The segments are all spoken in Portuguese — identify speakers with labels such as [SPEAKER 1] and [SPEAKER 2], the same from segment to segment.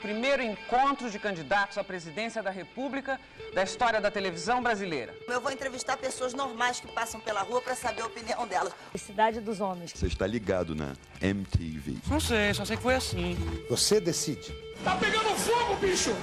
[SPEAKER 1] primeiro encontro de candidatos à presidência da República da história da televisão brasileira.
[SPEAKER 2] Eu vou entrevistar pessoas normais que passam pela rua para saber a opinião delas.
[SPEAKER 3] Cidade dos Homens.
[SPEAKER 4] Você está ligado na MTV.
[SPEAKER 5] Não sei, só sei que foi assim.
[SPEAKER 6] Você decide.
[SPEAKER 7] Tá pegando fogo, bicho!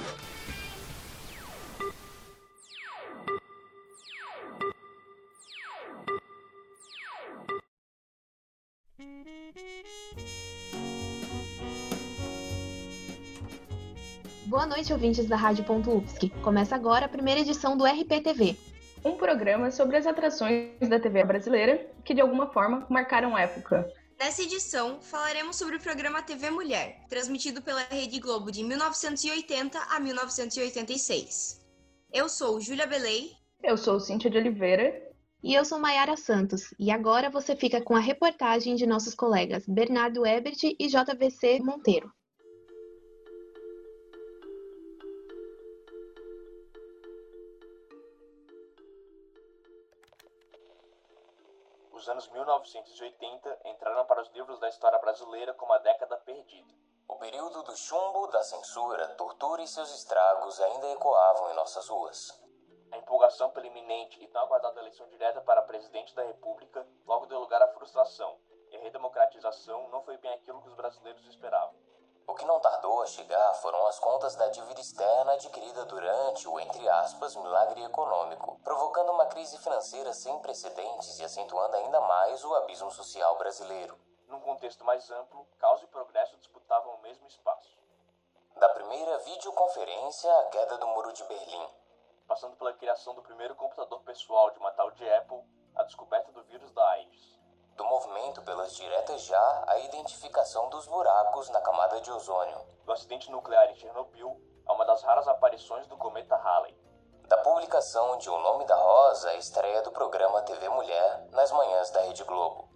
[SPEAKER 8] Noite, ouvintes da Rádio.UFSC. Começa agora a primeira edição do RPTV.
[SPEAKER 9] Um programa sobre as atrações da TV brasileira que, de alguma forma, marcaram época.
[SPEAKER 10] Nessa edição, falaremos sobre o programa TV Mulher, transmitido pela Rede Globo de 1980 a 1986. Eu sou Júlia Belei.
[SPEAKER 9] Eu sou Cíntia de Oliveira.
[SPEAKER 8] E eu sou Maiara Santos. E agora você fica com a reportagem de nossos colegas Bernardo Ebert e JVC Monteiro.
[SPEAKER 11] Os anos 1980 entraram para os livros da história brasileira como a década perdida.
[SPEAKER 12] O período do chumbo, da censura, tortura e seus estragos ainda ecoavam em nossas ruas.
[SPEAKER 11] A empolgação pela iminente e tão aguardada eleição direta para presidente da República logo deu lugar à frustração, e a redemocratização não foi bem aquilo que os brasileiros esperavam.
[SPEAKER 12] O que não tardou a chegar foram as contas da dívida externa adquirida durante o, entre aspas, milagre econômico, provocando uma crise financeira sem precedentes e acentuando ainda mais o abismo social brasileiro.
[SPEAKER 11] Num contexto mais amplo, causa e progresso disputavam o mesmo espaço.
[SPEAKER 12] Da primeira videoconferência à queda do Muro de Berlim,
[SPEAKER 11] passando pela criação do primeiro computador pessoal de uma tal de Apple, a descoberta do vírus da AIDS
[SPEAKER 12] do movimento pelas diretas já à identificação dos buracos na camada de ozônio,
[SPEAKER 11] do acidente nuclear em Chernobyl a uma das raras aparições do cometa Halley,
[SPEAKER 12] da publicação de O Nome da Rosa, a estreia do programa TV Mulher nas manhãs da Rede Globo.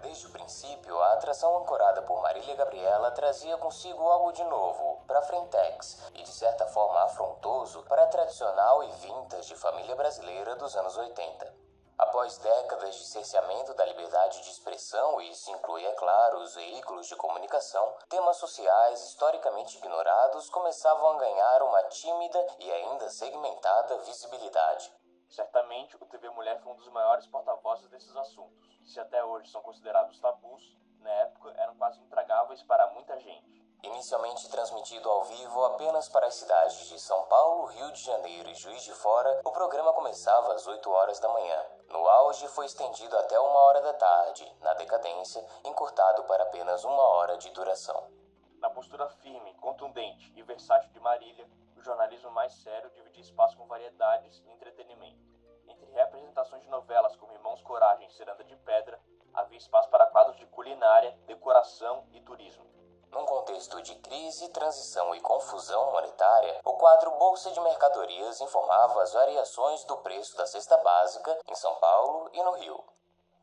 [SPEAKER 12] Desde o princípio, a atração ancorada por Marília Gabriela trazia consigo algo de novo para a Frentex e de certa forma afrontoso para a tradicional e vintage família brasileira dos anos 80. Após décadas de cerceamento da liberdade de expressão, e isso inclui, é claro, os veículos de comunicação, temas sociais historicamente ignorados começavam a ganhar uma tímida e ainda segmentada visibilidade.
[SPEAKER 11] Certamente, o TV Mulher foi um dos maiores porta-vozes desses assuntos. Se até hoje são considerados tabus, na época eram quase intragáveis para muita gente.
[SPEAKER 12] Inicialmente transmitido ao vivo apenas para as cidades de São Paulo, Rio de Janeiro e Juiz de Fora, o programa começava às 8 horas da manhã. No auge, foi estendido até uma hora da tarde, na decadência, encurtado para apenas uma hora de duração.
[SPEAKER 11] Na postura firme, contundente e versátil de Marília, o jornalismo mais sério dividia espaço com variedades e entretenimento. Entre representações de novelas como Irmãos Coragem e Ceranda de Pedra, havia espaço para quadros de culinária, decoração e turismo.
[SPEAKER 12] Num contexto de crise, transição e confusão monetária, o quadro Bolsa de Mercadorias informava as variações do preço da cesta básica em São Paulo e no Rio.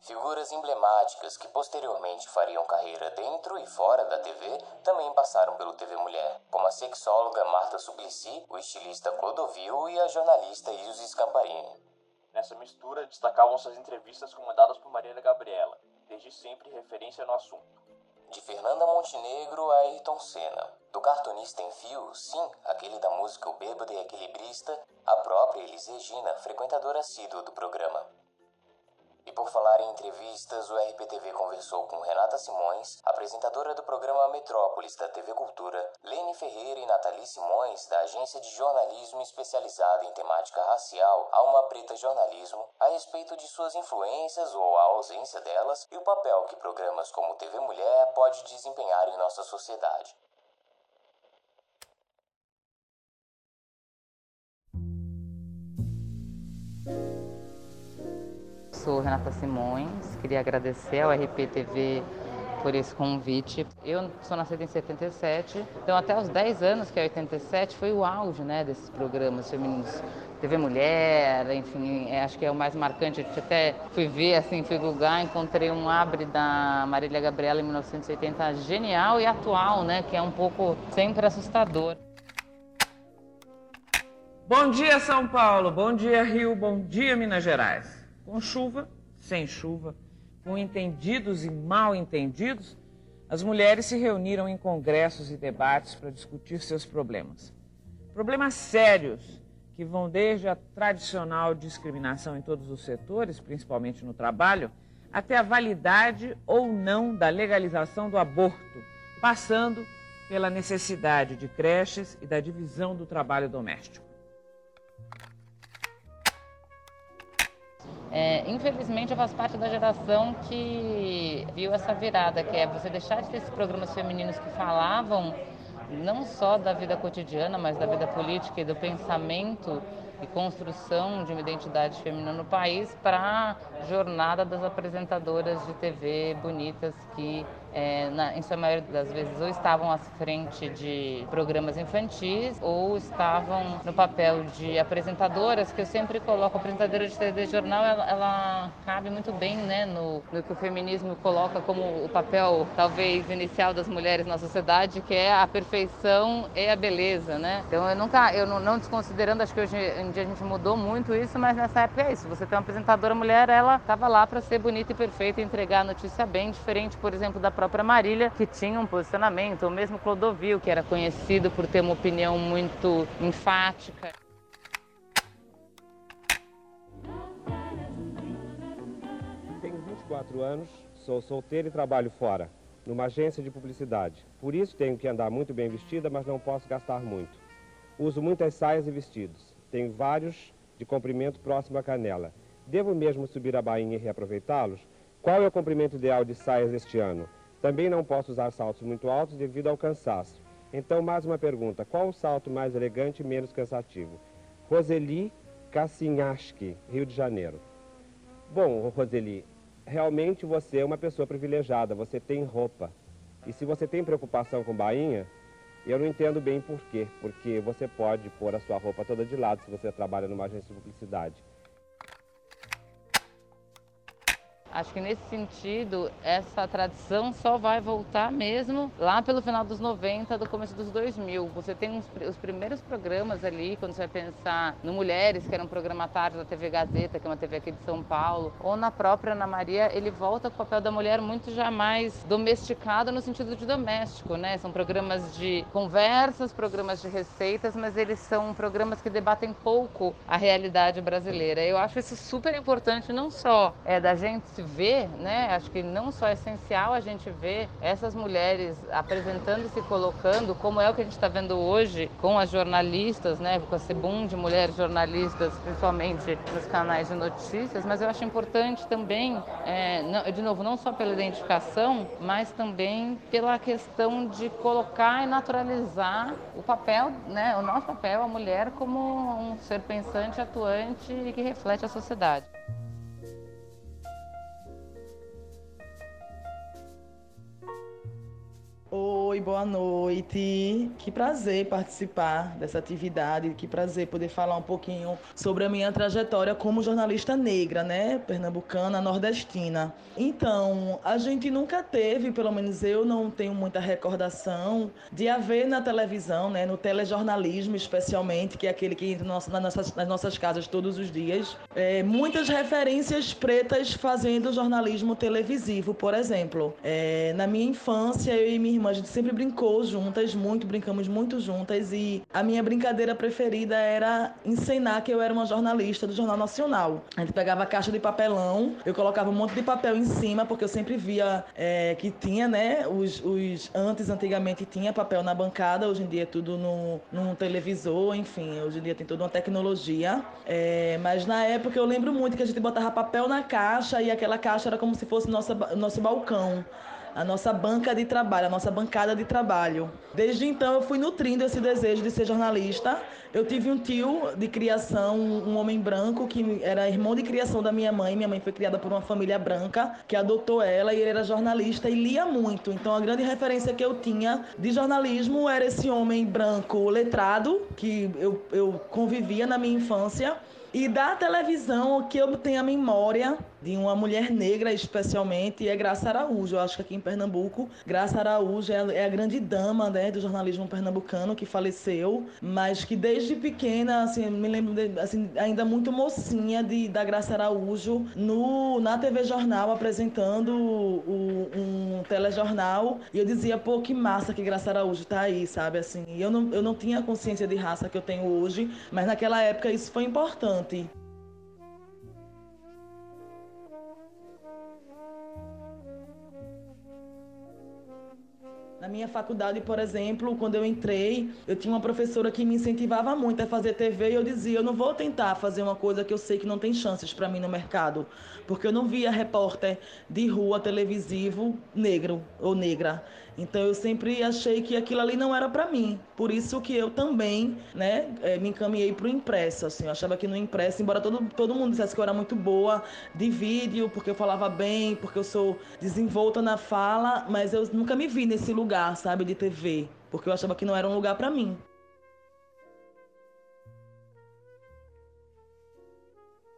[SPEAKER 12] Figuras emblemáticas que posteriormente fariam carreira dentro e fora da TV também passaram pelo TV Mulher, como a sexóloga Marta Suplicy, o estilista Clodovil e a jornalista Ilse Scamparini.
[SPEAKER 11] Nessa mistura, destacavam-se as entrevistas comandadas por Maria Gabriela, desde sempre referência no assunto
[SPEAKER 12] de Fernanda Montenegro a Ayrton Senna. Do cartunista em fio, sim, aquele da música O Bêbado e Equilibrista, a própria Elis Regina, frequentadora assídua do programa. E por falar em entrevistas, o RPTV conversou com Renata Simões, apresentadora do programa Metrópolis da TV Cultura, Lene Ferreira e Nathalie Simões, da agência de jornalismo especializada em temática racial Alma Preta Jornalismo, a respeito de suas influências ou a ausência delas e o papel que programas como TV Mulher pode desempenhar em nossa sociedade.
[SPEAKER 13] Sou Renata Simões, queria agradecer ao RPTV por esse convite. Eu sou nascida em 77, então até os 10 anos, que é 87, foi o auge né, desses programas femininos. TV Mulher, enfim, é, acho que é o mais marcante. Eu até fui ver, assim, fui googar, encontrei um abre da Marília Gabriela em 1980 genial e atual, né, que é um pouco sempre assustador.
[SPEAKER 1] Bom dia, São Paulo. Bom dia, Rio. Bom dia, Minas Gerais. Com chuva, sem chuva, com entendidos e mal entendidos, as mulheres se reuniram em congressos e debates para discutir seus problemas. Problemas sérios que vão desde a tradicional discriminação em todos os setores, principalmente no trabalho, até a validade ou não da legalização do aborto, passando pela necessidade de creches e da divisão do trabalho doméstico.
[SPEAKER 13] É, infelizmente, eu faço parte da geração que viu essa virada, que é você deixar de ter esses programas femininos que falavam não só da vida cotidiana, mas da vida política e do pensamento e construção de uma identidade feminina no país para a jornada das apresentadoras de TV bonitas que é, na, em sua maioria das vezes, ou estavam à frente de programas infantis ou estavam no papel de apresentadoras, que eu sempre coloco, a apresentadora de TV jornal, ela, ela cabe muito bem né, no, no, que o feminismo coloca como o papel, talvez, inicial das mulheres na sociedade, que é a perfeição e a beleza, né? Então, eu nunca, eu não, não desconsiderando, acho que hoje em dia a gente mudou muito isso, mas nessa época é isso, você tem uma apresentadora mulher, ela estava lá para ser bonita e perfeita entregar a notícia bem, diferente, por exemplo, da própria Marília, que tinha um posicionamento, ou mesmo Clodovil, que era conhecido por ter uma opinião muito enfática.
[SPEAKER 3] Tenho 24 anos, sou solteiro e trabalho fora, numa agência de publicidade. Por isso tenho que andar muito bem vestida, mas não posso gastar muito. Uso muitas saias e vestidos. Tenho vários de comprimento próximo à canela. Devo mesmo subir a bainha e reaproveitá-los? Qual é o comprimento ideal de saias este ano? Também não posso usar saltos muito altos devido ao cansaço. Então, mais uma pergunta. Qual o salto mais elegante e menos cansativo? Roseli Kassinhaski, Rio de Janeiro. Bom, Roseli, realmente você é uma pessoa privilegiada, você tem roupa. E se você tem preocupação com bainha, eu não entendo bem por quê. Porque você pode pôr a sua roupa toda de lado se você trabalha numa agência de publicidade.
[SPEAKER 13] Acho que nesse sentido, essa tradição só vai voltar mesmo lá pelo final dos 90, do começo dos 2000. Você tem uns, os primeiros programas ali, quando você vai pensar no Mulheres, que era um programa à tarde da TV Gazeta, que é uma TV aqui de São Paulo, ou na própria Ana Maria, ele volta com o papel da mulher muito já mais domesticado no sentido de doméstico, né? São programas de conversas, programas de receitas, mas eles são programas que debatem pouco a realidade brasileira. Eu acho isso super importante, não só é da gente se ver, né? Acho que não só é essencial a gente ver essas mulheres apresentando e se colocando, como é o que a gente está vendo hoje com as jornalistas, né? Com esse boom de mulheres jornalistas, principalmente nos canais de notícias, mas eu acho importante também, é, não, de novo, não só pela identificação, mas também pela questão de colocar e naturalizar o papel, né? O nosso papel, a mulher, como um ser pensante, atuante e que reflete a sociedade.
[SPEAKER 5] Oi, boa noite. Que prazer participar dessa atividade, que prazer poder falar um pouquinho sobre a minha trajetória como jornalista negra, né, pernambucana, nordestina. Então, a gente nunca teve, pelo menos eu não tenho muita recordação de haver na televisão, né, no telejornalismo especialmente, que é aquele que entra nas nossas, casas todos os dias, é, muitas referências pretas fazendo jornalismo televisivo, por exemplo. É, na minha infância, eu e minha irmã, a gente sempre brincou juntas, muito, brincamos muito juntas e a minha brincadeira preferida era encenar que eu era uma jornalista do Jornal Nacional. A gente pegava a caixa de papelão, eu colocava um monte de papel em cima, porque eu sempre via é, que tinha, né, os, os antes, antigamente tinha papel na bancada, hoje em dia é tudo no, num televisor, enfim, hoje em dia tem toda uma tecnologia. É, mas na época eu lembro muito que a gente botava papel na caixa e aquela caixa era como se fosse nossa, nosso balcão a nossa banca de trabalho, a nossa bancada de trabalho. Desde então eu fui nutrindo esse desejo de ser jornalista. Eu tive um tio de criação, um homem branco que era irmão de criação da minha mãe. Minha mãe foi criada por uma família branca que adotou ela e ele era jornalista e lia muito. Então a grande referência que eu tinha de jornalismo era esse homem branco letrado que eu, eu convivia na minha infância. E da televisão, o que eu tenho a memória de uma mulher negra especialmente, é Graça Araújo. Eu acho que aqui em Pernambuco, Graça Araújo é, é a grande dama né, do jornalismo pernambucano que faleceu, mas que desde pequena, assim, me lembro de, assim, ainda muito mocinha de, da Graça Araújo no, na TV Jornal apresentando o, um telejornal e eu dizia, pô, que massa que Graça Araújo tá aí, sabe? Assim, eu não, eu não tinha a consciência de raça que eu tenho hoje, mas naquela época isso foi importante. Minha faculdade, por exemplo, quando eu entrei, eu tinha uma professora que me incentivava muito a fazer TV e eu dizia: eu não vou tentar fazer uma coisa que eu sei que não tem chances para mim no mercado, porque eu não via repórter de rua televisivo negro ou negra. Então eu sempre achei que aquilo ali não era para mim. Por isso que eu também, né, eh, me encaminhei para o impresso. Assim, eu achava que no impresso, embora todo, todo mundo dissesse que eu era muito boa de vídeo, porque eu falava bem, porque eu sou desenvolta na fala, mas eu nunca me vi nesse lugar, sabe, de TV, porque eu achava que não era um lugar para mim.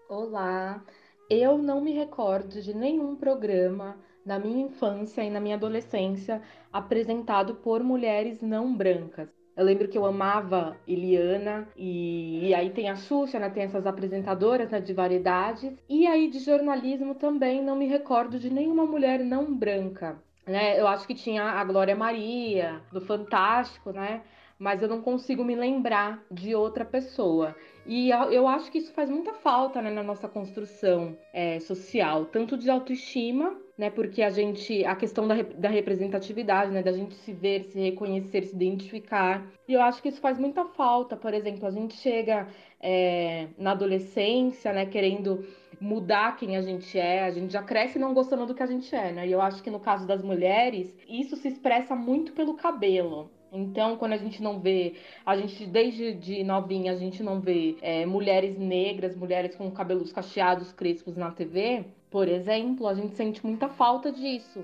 [SPEAKER 6] Olá, eu não me recordo de nenhum programa na minha infância e na minha adolescência apresentado por mulheres não brancas. Eu lembro que eu amava Eliana, e, e aí tem a Xuxa, né, tem essas apresentadoras né, de variedades. E aí de jornalismo também não me recordo de nenhuma mulher não branca. Né? Eu acho que tinha a Glória Maria, do Fantástico, né? Mas eu não consigo me lembrar de outra pessoa. E eu acho que isso faz muita falta né, na nossa construção é, social, tanto de autoestima né? Porque a gente, a questão da, da representatividade, né? Da gente se ver, se reconhecer, se identificar. E eu acho que isso faz muita falta. Por exemplo, a gente chega é, na adolescência, né? Querendo mudar quem a gente é, a gente já cresce não gostando do que a gente é, né? E eu acho que no caso das mulheres, isso se expressa muito pelo cabelo. Então, quando a gente não vê, a gente desde de novinha a gente não vê é, mulheres negras, mulheres com cabelos cacheados, crespos na TV, por exemplo, a gente sente muita falta disso.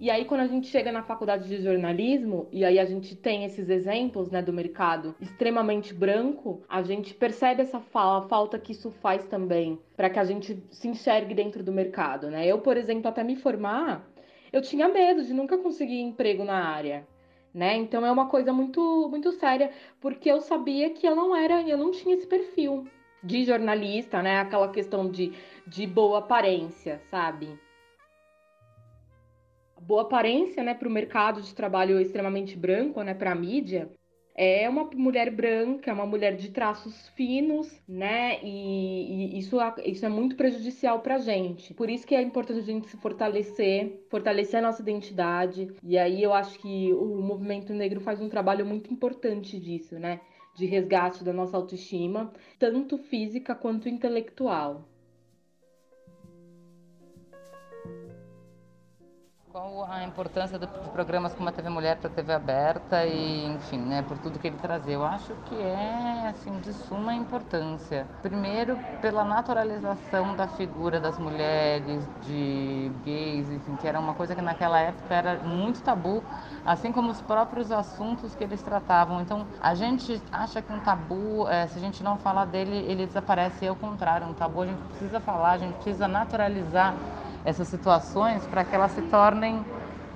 [SPEAKER 6] E aí, quando a gente chega na faculdade de jornalismo, e aí a gente tem esses exemplos né, do mercado extremamente branco, a gente percebe essa falta que isso faz também para que a gente se enxergue dentro do mercado. Né? Eu, por exemplo, até me formar, eu tinha medo de nunca conseguir emprego na área né? Então é uma coisa muito muito séria, porque eu sabia que eu não era, eu não tinha esse perfil de jornalista, né? Aquela questão de, de boa aparência, sabe? Boa aparência, né, para o mercado de trabalho extremamente branco, né, para a mídia, é uma mulher branca, é uma mulher de traços finos, né? E, e isso, isso é muito prejudicial para a gente. Por isso que é importante a gente se fortalecer, fortalecer a nossa identidade. E aí eu acho que o movimento negro faz um trabalho muito importante disso, né? De resgate da nossa autoestima, tanto física quanto intelectual.
[SPEAKER 13] Qual a importância de programas como a TV Mulher para a TV aberta e, enfim, né, por tudo que ele trazia? Eu acho que é, assim, de suma importância. Primeiro, pela naturalização da figura das mulheres, de gays, enfim, que era uma coisa que naquela época era muito tabu, assim como os próprios assuntos que eles tratavam. Então, a gente acha que um tabu, é, se a gente não falar dele, ele desaparece. É o contrário, um tabu a gente precisa falar, a gente precisa naturalizar essas situações para que elas se tornem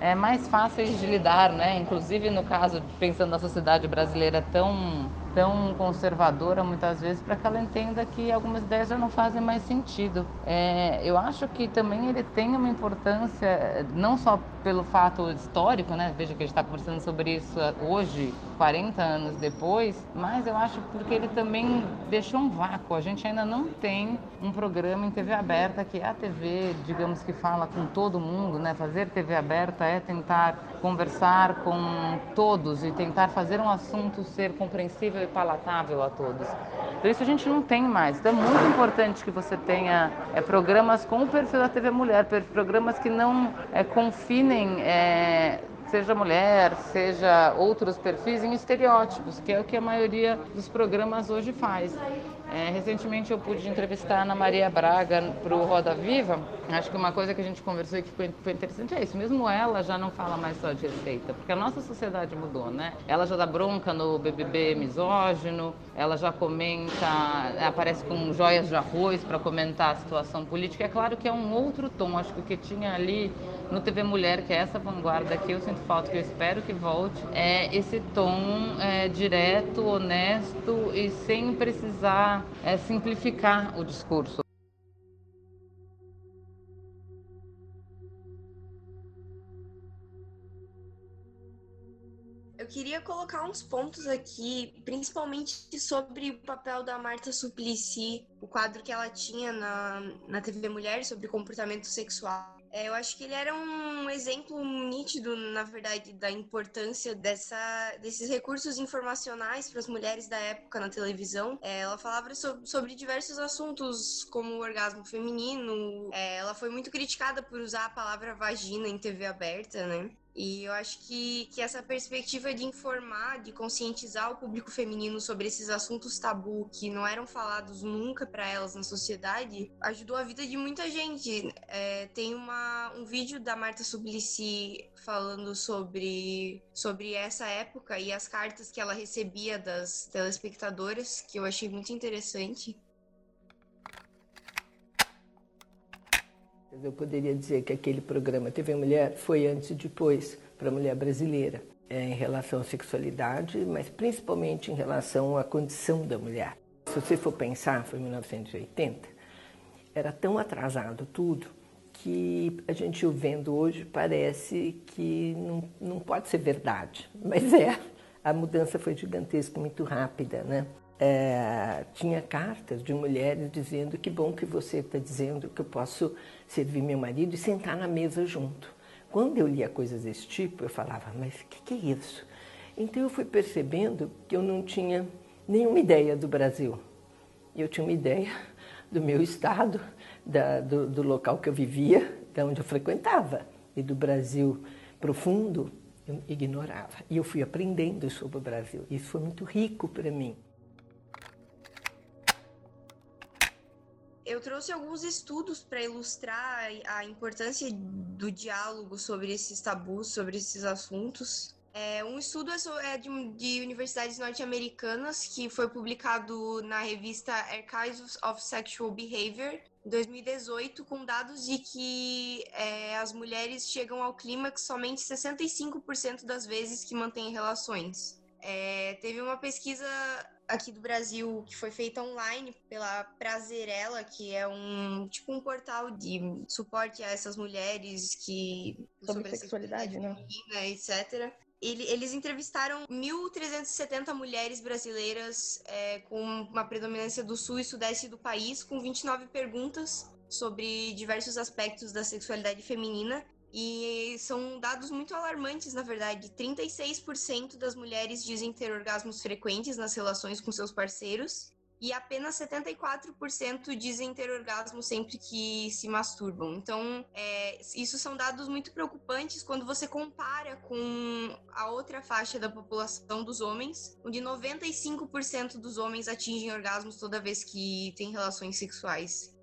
[SPEAKER 13] é, mais fáceis de lidar, né? Inclusive no caso, pensando na sociedade brasileira tão tão conservadora muitas vezes para que ela entenda que algumas ideias já não fazem mais sentido. É, eu acho que também ele tem uma importância não só pelo fato histórico, né? Veja que a gente está conversando sobre isso hoje, 40 anos depois, mas eu acho porque ele também deixou um vácuo. A gente ainda não tem um programa em TV aberta que é a TV, digamos que fala com todo mundo, né? Fazer TV aberta é tentar conversar com todos e tentar fazer um assunto ser compreensível e palatável a todos. Então isso a gente não tem mais. Então é muito importante que você tenha é, programas com o perfil da TV Mulher, programas que não é, confinem é, seja mulher, seja outros perfis, em estereótipos, que é o que a maioria dos programas hoje faz. É, recentemente eu pude entrevistar a Ana Maria Braga para o Roda Viva. Acho que uma coisa que a gente conversou e que foi, interessante é isso. Mesmo ela já não fala mais só de receita, porque a nossa sociedade mudou, né? Ela já dá bronca no BBB misógino, ela já comenta, aparece com joias de arroz para comentar a situação política. É claro que é um outro tom. Acho que o que tinha ali no TV Mulher, que é essa vanguarda que eu sinto falta, que eu espero que volte, é esse tom é, direto, honesto e sem precisar é, simplificar o discurso.
[SPEAKER 10] Eu queria colocar uns pontos aqui, principalmente sobre o papel da Marta Suplicy, o quadro que ela tinha na, na TV Mulher sobre comportamento sexual. É, eu acho que ele era um exemplo nítido, na verdade, da importância dessa, desses recursos informacionais para as mulheres da época na televisão. É, ela falava sobre, sobre, diversos assuntos, como o orgasmo feminino. É, ela foi muito criticada por usar a palavra vagina em TV aberta, né? E eu acho que, que essa perspectiva de informar, de conscientizar o público feminino sobre esses assuntos tabu que não eram falados nunca para elas na sociedade, ajudou a vida de muita gente. É, tem uma, um vídeo da Marta Suplicy falando sobre, sobre essa época e as cartas que ela recebia das telespectadoras, que eu achei muito interessante.
[SPEAKER 14] Eu poderia dizer que aquele programa TV Mulher foi antes e depois para a mulher brasileira, é, em relação à sexualidade, mas principalmente em relação à condição da mulher. Se você for pensar, foi 1980, era tão atrasado tudo que a gente o vendo hoje parece que não, não pode ser verdade, mas é. A mudança foi gigantesca, muito rápida, né? É, tinha cartas de mulheres dizendo que bom que você está dizendo que eu posso servir meu marido e sentar na mesa junto. Quando eu lia coisas desse tipo, eu falava, mas o que, que é isso? Então eu fui percebendo que eu não tinha nenhuma ideia do Brasil. Eu tinha uma ideia do meu estado, da, do, do local que eu vivia, de onde eu frequentava. E do Brasil profundo, eu ignorava. E eu fui aprendendo sobre o Brasil. Isso foi muito rico para mim.
[SPEAKER 10] Eu trouxe alguns estudos para ilustrar a importância do diálogo sobre esses tabus, sobre esses assuntos. É, um estudo é, é de, de universidades norte-americanas que foi publicado na revista Archives of Sexual Behavior, em 2018, com dados de que é, as mulheres chegam ao clímax somente 65% das vezes que mantêm relações. É, teve uma pesquisa aqui do Brasil que foi feita online pela Prazerela, que é um tipo um portal de suporte a essas mulheres que
[SPEAKER 9] sobre, sobre sexualidade, né?
[SPEAKER 10] etc. Eles entrevistaram 1.370 mulheres brasileiras é, com uma predominância do sul e sudeste do país, com 29 perguntas sobre diversos aspectos da sexualidade feminina. E são dados muito alarmantes, na verdade. 36% das mulheres dizem ter orgasmos frequentes nas relações com seus parceiros. E apenas 74% dizem ter orgasmo sempre que se masturbam. Então, é, isso são dados muito preocupantes quando você compara com a outra faixa da população dos homens, onde 95% dos homens atingem orgasmos toda vez que têm relações sexuais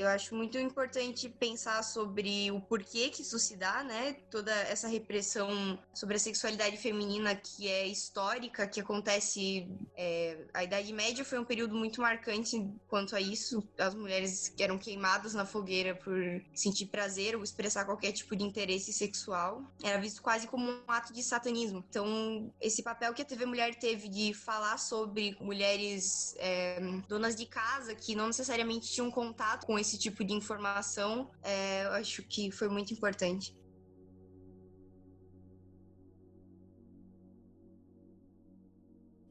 [SPEAKER 10] eu acho muito importante pensar sobre o porquê que isso se dá, né? Toda essa repressão sobre a sexualidade feminina que é histórica, que acontece. É, a Idade Média foi um período muito marcante quanto a isso. As mulheres eram queimadas na fogueira por sentir prazer ou expressar qualquer tipo de interesse sexual. Era visto quase como um ato de satanismo. Então, esse papel que a TV Mulher teve de falar sobre mulheres é, donas de casa que não necessariamente tinham contato com esse tipo de informação, é, eu acho que foi muito importante.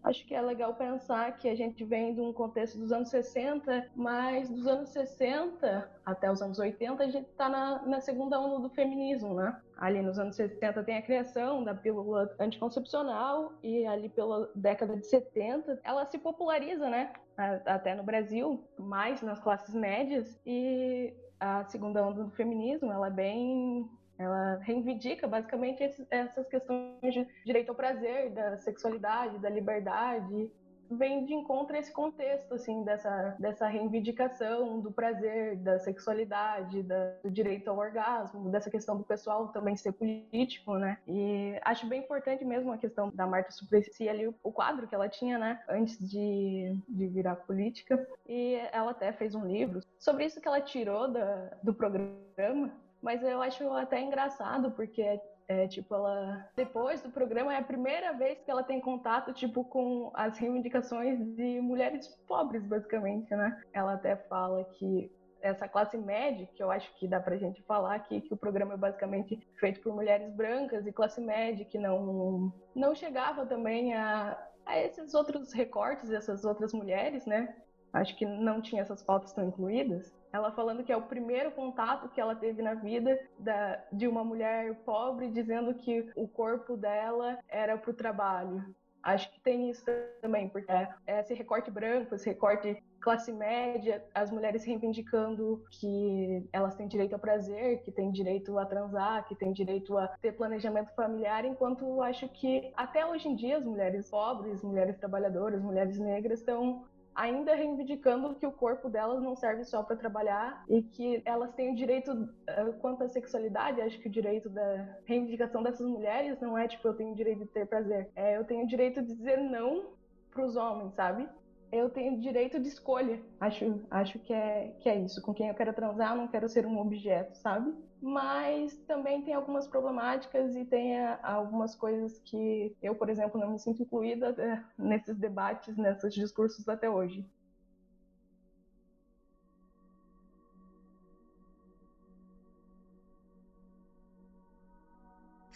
[SPEAKER 9] Acho que é legal pensar que a gente vem de um contexto dos anos 60, mas dos anos 60 até os anos 80 a gente está na, na, segunda onda do feminismo, né? Ali nos anos 60 tem a criação da pílula anticoncepcional e ali pela década de 70 ela se populariza, né? Até no Brasil, mais nas classes médias e a segunda onda do feminismo ela é bem Ela reivindica basicamente essas questões de direito ao prazer, da sexualidade, da liberdade, vem de encontro a esse contexto, assim, dessa, dessa reivindicação do prazer, da sexualidade, da, do direito ao orgasmo, dessa questão do pessoal também ser político, né? E acho bem importante mesmo a questão da Marta Suplicy ali, o quadro que ela tinha, né, antes de, de virar política. E ela até fez um livro sobre isso que ela tirou da, do programa, mas eu acho até engraçado, porque é, tipo, ela depois do programa é a primeira vez que ela tem contato, tipo, com as reivindicações de mulheres pobres, basicamente, né? Ela até fala que essa classe média, que eu acho que dá pra gente falar aqui, que o programa é basicamente feito por mulheres brancas e classe média, que não, não chegava também a, a esses outros recortes, essas outras mulheres, né? Acho que não tinha essas pautas tão incluídas. Ela falando que é o primeiro contato que ela teve na vida da, de uma mulher pobre, dizendo que o corpo dela era para o trabalho. Acho que tem isso também, porque é esse recorte branco, esse recorte classe média, as mulheres reivindicando que elas têm direito ao prazer, que têm direito a transar, que têm direito a ter planejamento familiar, enquanto acho que até hoje em dia as mulheres pobres, mulheres trabalhadoras, mulheres negras estão ainda reivindicando que o corpo delas não serve só para trabalhar e que elas têm o direito eh, quanto à sexualidade, acho que o direito da reivindicação dessas mulheres não é tipo eu tenho o direito de ter prazer, é eu tenho o direito de dizer não para os homens, sabe? Eu tenho direito de escolha. Acho, acho que, é, que é isso. Com quem eu quero transar, eu não quero ser um objeto, sabe? Mas também tem algumas problemáticas e tem eh, algumas coisas que eu, por exemplo, não me sinto incluída eh, nesses debates, nesses discursos até hoje.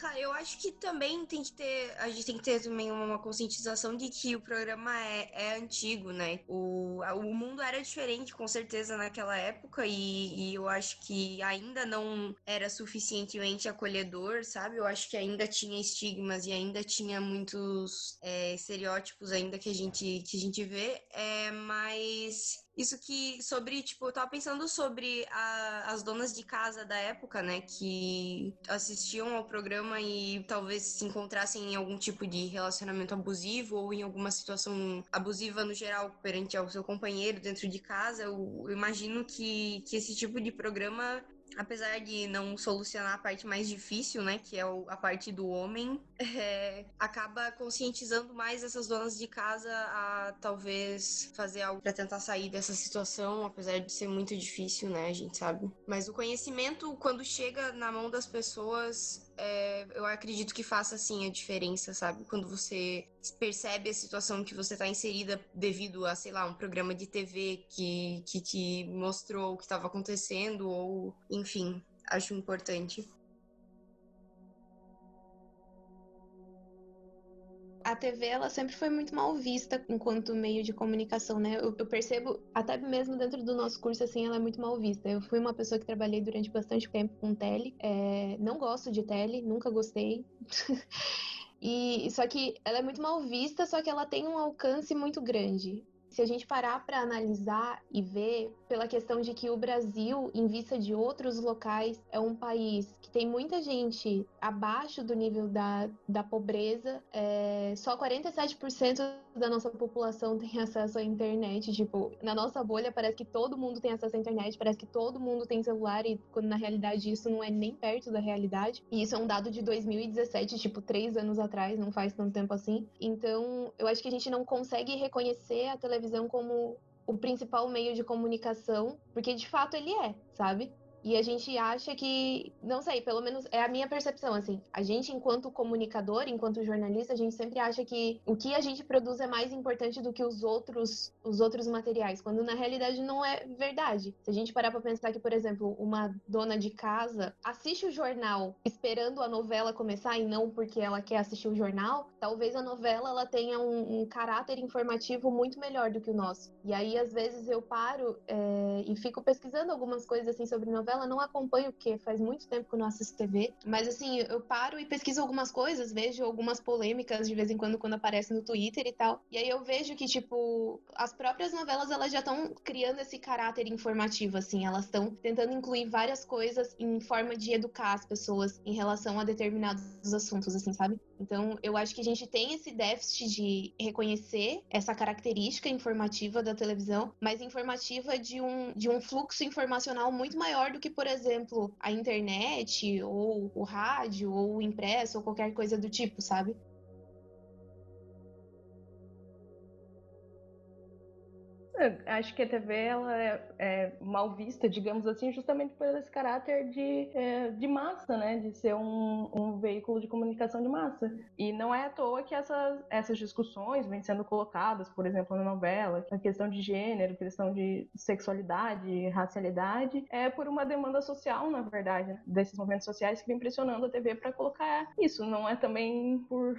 [SPEAKER 10] Cara, eu acho que também tem que ter. A gente tem que ter também uma conscientização de que o programa é, é antigo, né? O, o mundo era diferente, com certeza, naquela época, e, e eu acho que ainda não era suficientemente acolhedor, sabe? Eu acho que ainda tinha estigmas e ainda tinha muitos é, estereótipos ainda que a gente, que a gente vê. É, mas isso que sobre, tipo, eu tava pensando sobre a, as donas de casa da época, né, que assistiam ao programa e talvez se encontrassem em algum tipo de relacionamento abusivo ou em alguma situação abusiva no geral perante ao seu companheiro dentro de casa. Eu, eu imagino que, que esse tipo de programa apesar de não solucionar a parte mais difícil, né, que é a parte do homem, é, acaba conscientizando mais essas donas de casa a talvez fazer algo para tentar sair dessa situação, apesar de ser muito difícil, né, a gente sabe. Mas o conhecimento, quando chega na mão das pessoas, é, eu acredito que faça assim a diferença, sabe? Quando você percebe a situação que você está inserida devido a, sei lá, um programa de TV que, que te mostrou o que estava acontecendo, ou enfim, acho importante.
[SPEAKER 8] A TV ela sempre foi muito mal vista enquanto meio de comunicação, né? Eu, eu, percebo, até mesmo dentro do nosso curso, assim, ela é muito mal vista. Eu fui uma pessoa que trabalhei durante bastante tempo com tele. É, não gosto de tele, nunca gostei. e só que ela é muito mal vista, só que ela tem um alcance muito grande se a gente parar para analisar e ver pela questão de que o Brasil, em vista de outros locais, é um país que tem muita gente abaixo do nível da, da pobreza, é, só 47% da nossa população tem acesso à internet. Tipo, na nossa bolha parece que todo mundo tem acesso à internet, parece que todo mundo tem celular, e quando na realidade isso não é nem perto da realidade. E isso é um dado de 2017, tipo, três anos atrás, não faz tanto tempo assim. Então, eu acho que a gente não consegue reconhecer a televisão televisão como o principal meio de comunicação, porque de fato ele é, sabe? E a gente acha que, não sei, pelo menos é a minha percepção, assim. A gente, enquanto comunicador, enquanto jornalista, a gente sempre acha que o que a gente produz é mais importante do que os outros, os outros materiais, quando na realidade não é verdade. Se a gente parar pra pensar que, por exemplo, uma dona de casa assiste o jornal esperando a novela começar e não porque ela quer assistir o jornal, talvez a novela ela tenha um, um caráter informativo muito melhor do que o nosso. E aí, às vezes, eu paro é, e fico pesquisando algumas coisas assim sobre novela novela, não acompanho, porque faz muito tempo que eu não assisto TV. Mas assim, eu paro e pesquiso algumas coisas, vejo algumas polêmicas de vez em quando quando aparecem no Twitter e tal. E aí eu vejo que, tipo, as próprias novelas elas já estão criando esse caráter informativo, assim. Elas estão tentando incluir várias coisas em forma de educar as pessoas em relação a determinados assuntos, assim, sabe? Então, eu acho que a gente tem esse déficit de reconhecer essa característica informativa da televisão, mas informativa de um, de um fluxo informacional muito maior do que, por exemplo, a internet, ou o rádio, ou o impresso, ou qualquer coisa do tipo, sabe?
[SPEAKER 9] Acho que a TV ela é, é, mal vista, digamos assim, justamente por esse caráter de, é, de massa, né? De ser um, um, veículo de comunicação de massa. E não é à toa que essas, essas discussões vêm sendo colocadas, por exemplo, na novela, a questão de gênero, questão de sexualidade, racialidade, é por uma demanda social, na verdade, desses movimentos sociais que vem pressionando a TV para colocar isso. Não é também por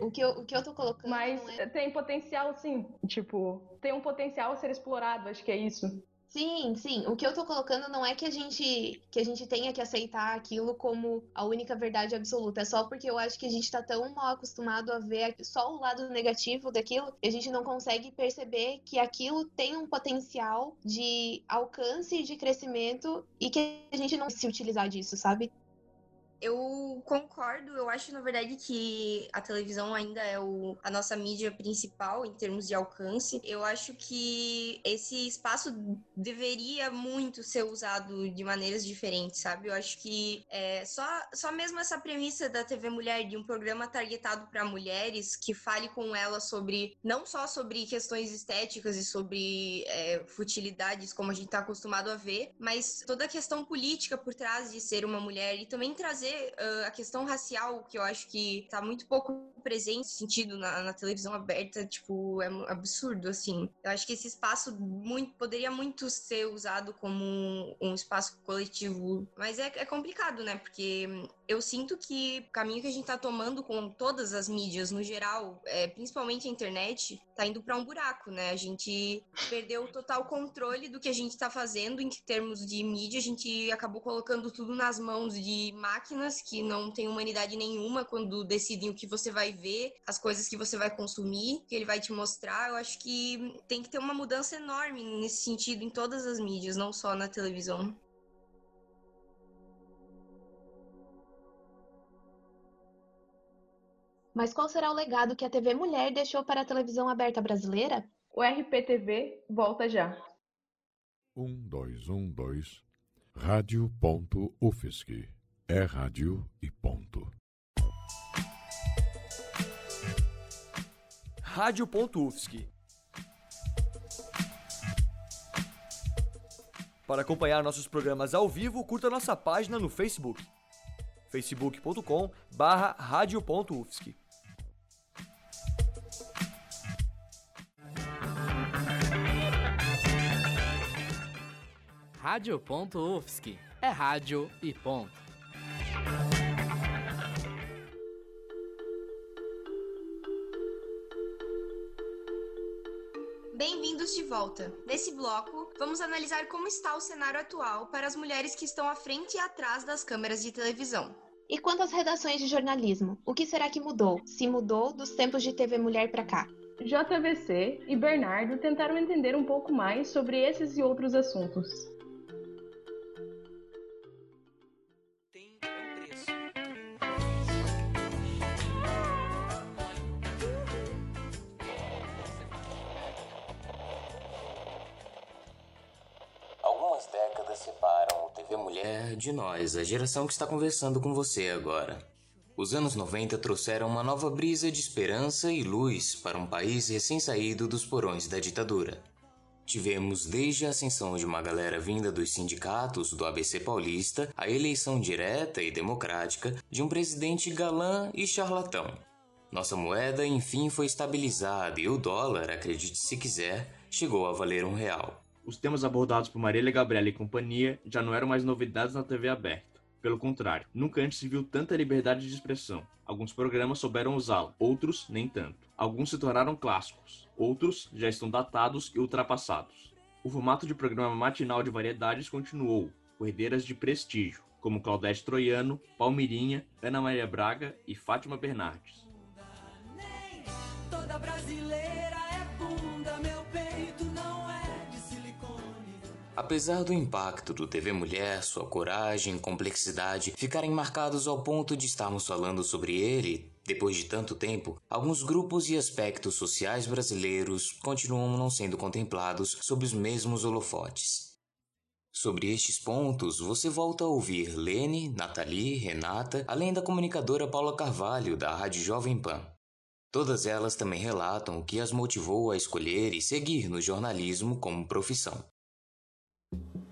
[SPEAKER 8] o que eu, o que eu tô colocando.
[SPEAKER 9] Mas é... tem potencial, sim. Tipo, tem um potencial a ser explorado, acho que é isso.
[SPEAKER 8] Sim, sim. O que eu tô colocando não é que a gente que a gente tenha que aceitar aquilo como a única verdade absoluta. É só porque eu acho que a gente tá tão mal acostumado a ver só o lado negativo daquilo, que a gente não consegue perceber que aquilo tem um potencial de alcance e de crescimento e que a gente não se utilizar disso, sabe?
[SPEAKER 10] Eu concordo, eu acho, na verdade, que a televisão ainda é o, a nossa mídia principal em termos de alcance. Eu acho que esse espaço deveria muito ser usado de maneiras diferentes, sabe? Eu acho que é, só, só mesmo essa premissa da TV Mulher, de um programa targetado para mulheres, que fale com elas sobre, não só sobre questões estéticas e sobre é, futilidades, como a gente está acostumado a ver, mas toda a questão política por trás de ser uma mulher e também trazer trazer uh, a questão racial, que eu acho que tá muito pouco presente sentido na, na, televisão aberta, tipo, é absurdo, assim. Eu acho que esse espaço muito, poderia muito ser usado como um, um espaço coletivo, mas é, é, complicado, né? Porque eu sinto que o caminho que a gente tá tomando com todas as mídias no geral, é, principalmente a internet, tá indo para um buraco, né? A gente perdeu o total controle do que a gente tá fazendo em termos de mídia, a gente acabou colocando tudo nas mãos de máquinas que não têm humanidade nenhuma quando decidem o que você vai ver, as coisas que você vai consumir, que ele vai te mostrar. Eu acho que tem que ter uma mudança enorme nesse sentido em todas as mídias, não só na televisão.
[SPEAKER 8] Mas qual será o legado que a TV Mulher deixou para a televisão aberta brasileira?
[SPEAKER 9] O RPTV volta já.
[SPEAKER 15] 1212 Rádio.UFSC. É rádio e ponto.
[SPEAKER 16] Rádio.UFSC. Para acompanhar nossos programas ao vivo, curta nossa página no Facebook facebook.com barra
[SPEAKER 17] Rádio.UFSC é rádio e ponto.
[SPEAKER 10] Bem-vindos de volta. Nesse bloco, vamos analisar como está o cenário atual para as mulheres que estão à frente e atrás das câmeras de televisão.
[SPEAKER 8] E quanto às redações de jornalismo, o que será que mudou? Se mudou dos tempos de TV Mulher para cá?
[SPEAKER 9] JVC e Bernardo tentaram entender um pouco mais sobre esses e outros assuntos.
[SPEAKER 12] De nós, a geração que está conversando com você agora. Os anos 90 trouxeram uma nova brisa de esperança e luz para um país recém-saído dos porões da ditadura. Tivemos desde a ascensão de uma galera vinda dos sindicatos do ABC paulista a eleição direta e democrática de um presidente galã e charlatão. Nossa moeda enfim foi estabilizada e o dólar, acredite se quiser, chegou a valer um real.
[SPEAKER 18] Os temas abordados por Marília Gabriela e companhia já não eram mais novidades na TV aberta. Pelo contrário, nunca antes se viu tanta liberdade de expressão. Alguns programas souberam usá-la, outros nem tanto. Alguns se tornaram clássicos, outros já estão datados e ultrapassados. O formato de programa matinal de variedades continuou, com herdeiras de prestígio, como Claudete Troiano, Palmirinha, Ana Maria Braga e Fátima Bernardes.
[SPEAKER 12] Apesar do impacto do TV Mulher, sua coragem complexidade ficarem marcados ao ponto de estarmos falando sobre ele, depois de tanto tempo, alguns grupos e aspectos sociais brasileiros continuam não sendo contemplados sob os mesmos holofotes. Sobre estes pontos, você volta a ouvir Lene, Nathalie, Renata, além da comunicadora Paula Carvalho, da Rádio Jovem Pan. Todas elas também relatam o que as motivou a escolher e seguir no jornalismo como profissão.
[SPEAKER 6] Thank you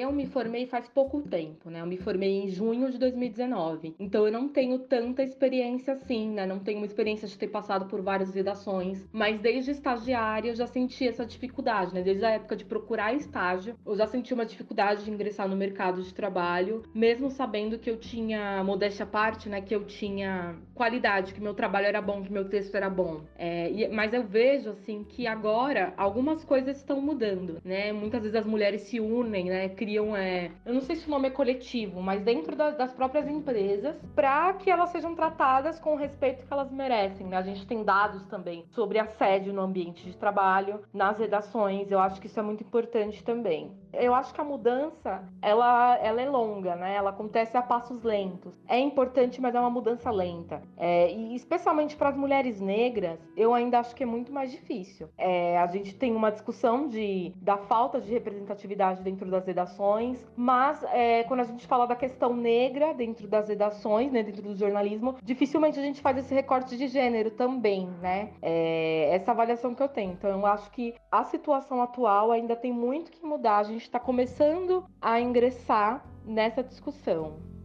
[SPEAKER 6] Eu me formei faz pouco tempo, né? Eu me formei em junho de 2019. Então eu não tenho tanta experiência assim, né? Não tenho uma experiência de ter passado por várias redações. Mas desde estagiária eu já senti essa dificuldade, né? Desde a época de procurar estágio, eu já senti uma dificuldade de ingressar no mercado de trabalho, mesmo sabendo que eu tinha, modéstia à parte, né? Que eu tinha qualidade, que meu trabalho era bom, que meu texto era bom. É, e, mas eu vejo, assim, que agora algumas coisas estão mudando, né? Muitas vezes as mulheres se unem, né? criam, é, eu não sei se o nome é coletivo, mas dentro das, das próprias empresas, para que elas sejam tratadas com o respeito que elas merecem. Né? A gente tem dados também sobre assédio no ambiente de trabalho, nas redações. Eu acho que isso é muito importante também. Eu acho que a mudança, ela, ela é longa, né? Ela acontece a passos lentos. É importante, mas é uma mudança lenta. É, e especialmente para as mulheres negras, eu ainda acho que é muito mais difícil. É, a gente tem uma discussão de, da falta de representatividade dentro das redações redações, mas é, quando a gente fala da questão negra dentro das redações, né, dentro do jornalismo, dificilmente a gente faz esse recorte de gênero também, né? É, essa avaliação que eu tenho. Então, eu acho que a situação atual ainda tem muito que mudar. A gente está começando a ingressar nessa discussão.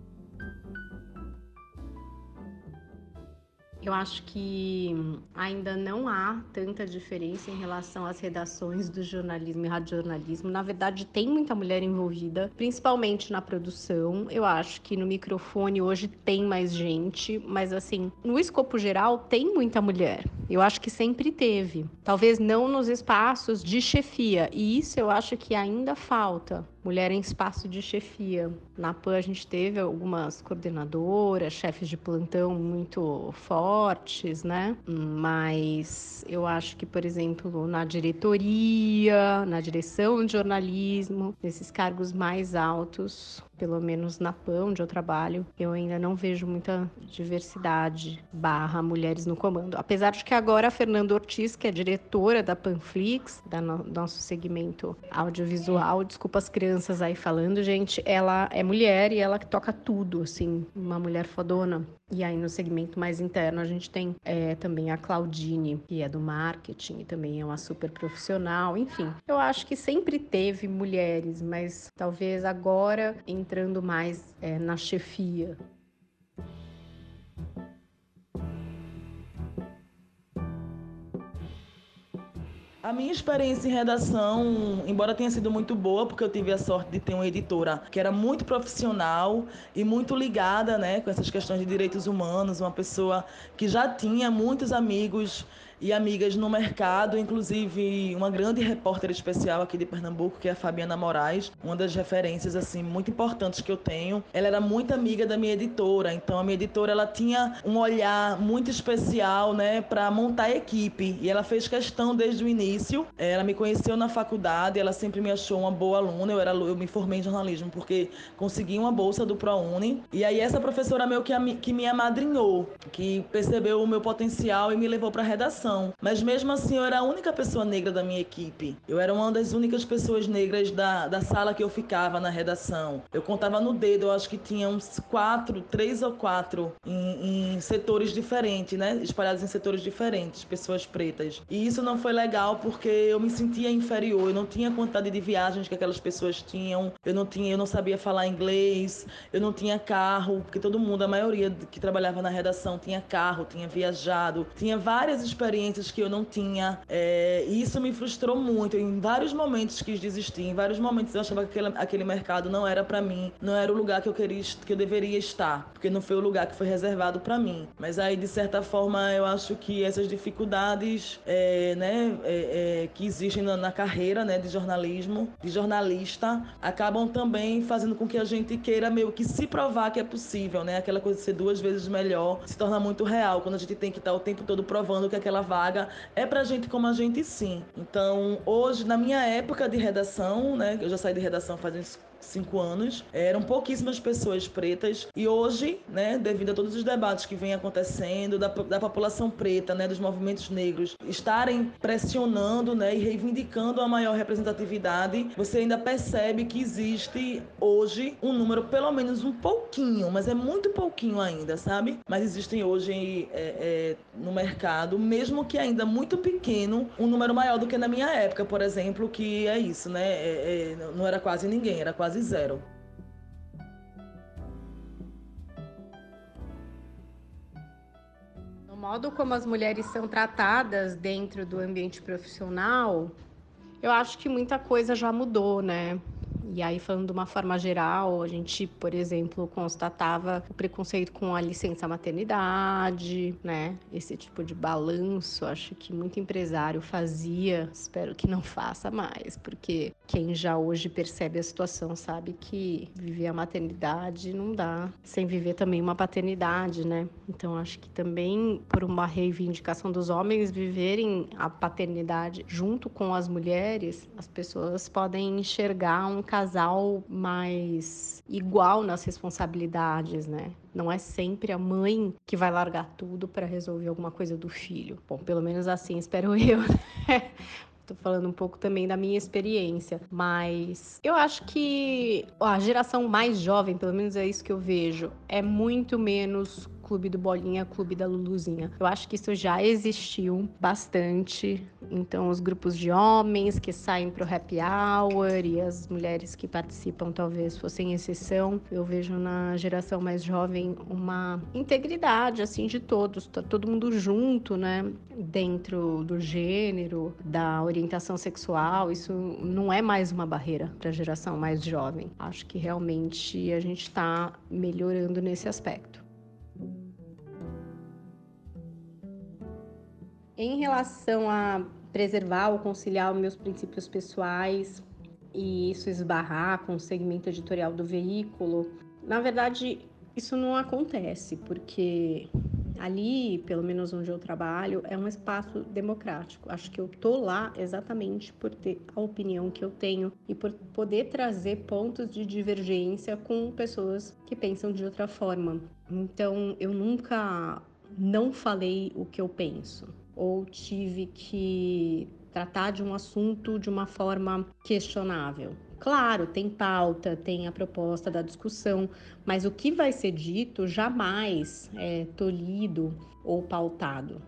[SPEAKER 19] Eu acho que ainda não há tanta diferença em relação às redações do jornalismo e radiojornalismo. Na verdade, tem muita mulher envolvida, principalmente na produção. Eu acho que no microfone hoje tem mais gente, mas assim, no escopo geral tem muita mulher. Eu acho que sempre teve. Talvez não nos espaços de chefia, e isso eu acho que ainda falta mulher em espaço de chefia. Na PAN a gente teve algumas coordenadoras, chefes de plantão muito fortes, né? Mas eu acho que, por exemplo, na diretoria, na direção de jornalismo, nesses cargos mais altos, pelo menos na PAN, onde eu trabalho, eu ainda não vejo muita diversidade barra mulheres no comando. Apesar de que agora a Fernanda Ortiz, que é diretora da Panflix, da no, nosso segmento audiovisual, desculpa as crianças aí falando, gente, ela é mulher e ela toca tudo, assim, uma mulher fodona. E aí no segmento mais interno a gente tem é, também a Claudine, que é do marketing e também é uma super profissional. Enfim, eu acho que sempre teve mulheres, mas talvez agora entrando mais é, na chefia.
[SPEAKER 5] A minha experiência em redação, embora tenha sido muito boa, porque eu tive a sorte de ter uma editora que era muito profissional e muito ligada né, com essas questões de direitos humanos, uma pessoa que já tinha muitos amigos e amigas no mercado, inclusive uma grande repórter especial aqui de Pernambuco, que é a Fabiana Moraes, uma das referências assim muito importantes que eu tenho. Ela era muito amiga da minha editora, então a minha editora ela tinha um olhar muito especial, né, para montar a equipe, e ela fez questão desde o início. Ela me conheceu na faculdade, ela sempre me achou uma boa aluna. Eu era eu me formei em jornalismo porque consegui uma bolsa do ProUni. E aí essa professora meu que, que me amadrinhou, que percebeu o meu potencial e me levou para redação mas mesmo assim eu era a única pessoa negra da minha equipe. Eu era uma das únicas pessoas negras da, da sala que eu ficava na redação. Eu contava no dedo, eu acho que tinha uns quatro, três ou quatro em, em setores diferentes, né? Espalhados em setores diferentes, pessoas pretas. E isso não foi legal porque eu me sentia inferior, eu não tinha quantidade de viagens que aquelas pessoas tinham, eu não tinha, eu não sabia falar inglês, eu não tinha carro, porque todo mundo, a maioria que trabalhava na redação tinha carro, tinha viajado, tinha várias experiências experiências que eu não tinha. É, e isso me frustrou muito. Em vários momentos quis desistir, em vários momentos eu achava que aquele, aquele mercado não era para mim, não era o lugar que eu queria, que eu deveria estar, porque não foi o lugar que foi reservado para mim. Mas aí, de certa forma, eu acho que essas dificuldades é, né, é, é, que existem na, na, carreira né, de jornalismo, de jornalista, acabam também fazendo com que a gente queira meio que se provar que é possível, né? Aquela coisa de ser duas vezes melhor se torna muito real, quando a gente tem que estar o tempo todo provando que aquela vaga é pra gente como a gente sim. Então, hoje, na minha época de redação, né, eu já saí de redação faz uns cinco anos, eram pouquíssimas pessoas pretas e hoje, né, devido a todos os debates que vêm acontecendo da, da população preta, né, dos movimentos negros estarem pressionando, né, e reivindicando a maior representatividade, você ainda percebe que existe hoje um número pelo menos um pouquinho, mas é muito pouquinho ainda, sabe? Mas existem hoje é, é, no mercado, mesmo que ainda muito pequeno, um número maior do que na minha época, por exemplo, que é isso, né? É, é não era quase ninguém, era quase quase zero.
[SPEAKER 19] No modo como as mulheres são tratadas dentro do ambiente profissional, eu acho que muita coisa já mudou, né? E aí, falando de uma forma geral, a gente, por exemplo, constatava o preconceito com a licença maternidade, né? Esse tipo de balanço, acho que muito empresário fazia, espero que não faça mais, porque quem já hoje percebe a situação sabe que viver a maternidade não dá sem viver também uma paternidade, né? Então, acho que também por uma reivindicação dos homens viverem a paternidade junto com as mulheres, as pessoas podem enxergar um casal mais igual nas responsabilidades, né? Não é sempre a mãe que vai largar tudo para resolver alguma coisa do filho. Bom, pelo menos assim espero eu. Né? Tô falando um pouco também da minha experiência, mas eu acho que a geração mais jovem, pelo menos é isso que eu vejo, é muito menos Clube do Bolinha, Clube da Luluzinha. Eu acho que isso já existiu bastante. Então, os grupos de homens que saem pro happy hour e as mulheres que participam talvez fossem exceção. Eu vejo na geração mais jovem uma integridade, assim, de todos. Tá todo mundo junto, né? Dentro do gênero, da orientação sexual. Isso não é mais uma barreira para a geração mais jovem. Acho que realmente a gente está melhorando nesse aspecto. Em relação a preservar ou conciliar os meus princípios pessoais e isso esbarrar com o segmento editorial do veículo, na verdade, isso não acontece, porque ali, pelo menos onde eu trabalho, é um espaço democrático. Acho que eu tô lá exatamente por ter a opinião que eu tenho e por poder trazer pontos de divergência com pessoas que pensam de outra forma. Então, eu nunca não falei o que eu penso ou tive que tratar de um assunto de uma forma questionável. Claro, tem pauta, tem a proposta da discussão, mas o que vai ser dito jamais é tolhido ou pautado.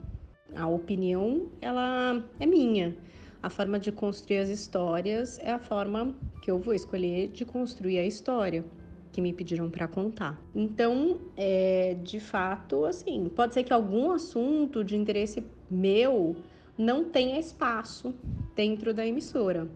[SPEAKER 19] A opinião, ela é minha. A forma de construir as histórias é a forma que eu vou escolher de construir a história que me pediram para contar. Então, é, de fato, assim, pode ser que algum assunto de interesse meu não tenha espaço dentro da emissora.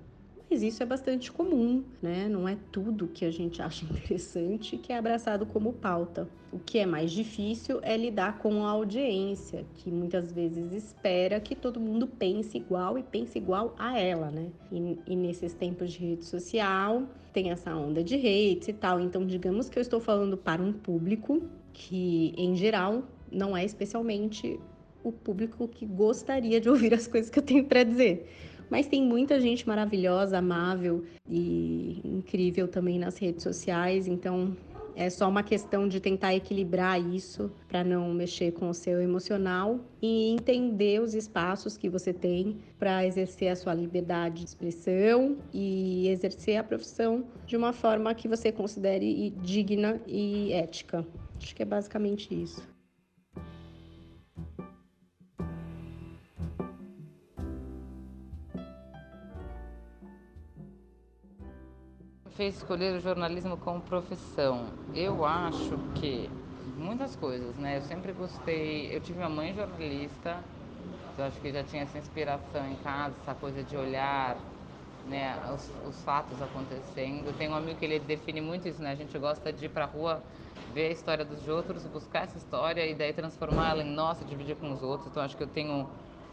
[SPEAKER 19] Mas isso é bastante comum, né? Não é tudo que a gente acha interessante que é abraçado como pauta. O que é mais difícil é lidar com a audiência, que muitas vezes espera que todo mundo pense igual e pense igual a ela, né? E, e nesses tempos de rede social, tem essa onda de hates e tal. Então, digamos que eu estou falando para um público que, em geral, não é especialmente o público que gostaria de ouvir as coisas que eu tenho para dizer. Mas tem muita gente maravilhosa, amável e incrível também nas redes sociais, então é só uma questão de tentar equilibrar isso para não mexer com o seu emocional e entender os espaços que você tem para exercer a sua liberdade de expressão e exercer a profissão de uma forma que você considere digna e ética. Acho que é basicamente isso.
[SPEAKER 13] Fez escolher o jornalismo como profissão? Eu acho que muitas coisas, né? Eu sempre gostei. Eu tive uma mãe jornalista Então acho que já tinha essa inspiração em casa, essa coisa de olhar né, os, os fatos acontecendo. Tem um amigo que ele define muito isso, né? A gente gosta de ir pra rua ver a história dos outros, buscar essa história e daí transformar ela em nossa, dividir com os outros. Então acho que eu tenho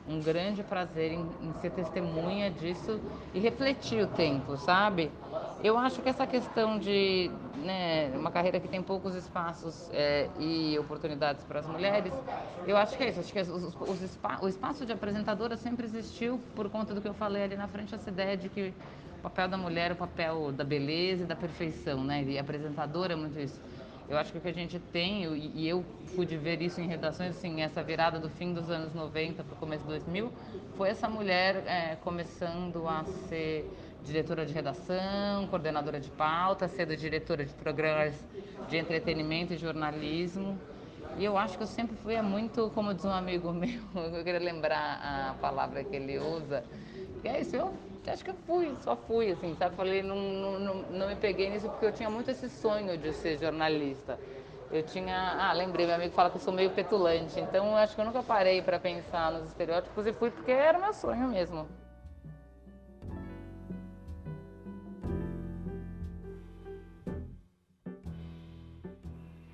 [SPEAKER 13] um grande prazer em, em, ser testemunha disso e refletir o tempo, sabe? Eu acho que essa questão de né, uma carreira que tem poucos espaços é, e oportunidades para as mulheres, eu acho que é isso. Acho que os, os espa o espaço de apresentadora sempre existiu por conta do que eu falei ali na frente, essa ideia de que o papel da mulher é o papel da beleza e da perfeição, né? E apresentadora é muito isso. Eu acho que o que a gente tem, e eu pude ver isso em redações, assim, essa virada do fim dos anos 90 para o começo de 2000, foi essa mulher é, começando a ser diretora de redação, coordenadora de pauta, sendo diretora de programas de entretenimento e jornalismo. E eu acho que eu sempre fui muito, como diz um amigo meu, eu queria lembrar a palavra que ele usa, que é isso, eu acho que eu fui, só fui, assim, sabe? Falei, não, não, não, me peguei nisso porque eu tinha muito esse sonho de ser jornalista. Eu tinha, ah, lembrei, meu amigo fala que eu sou meio petulante, então acho que eu nunca parei para pensar nos estereótipos e fui porque era meu sonho mesmo.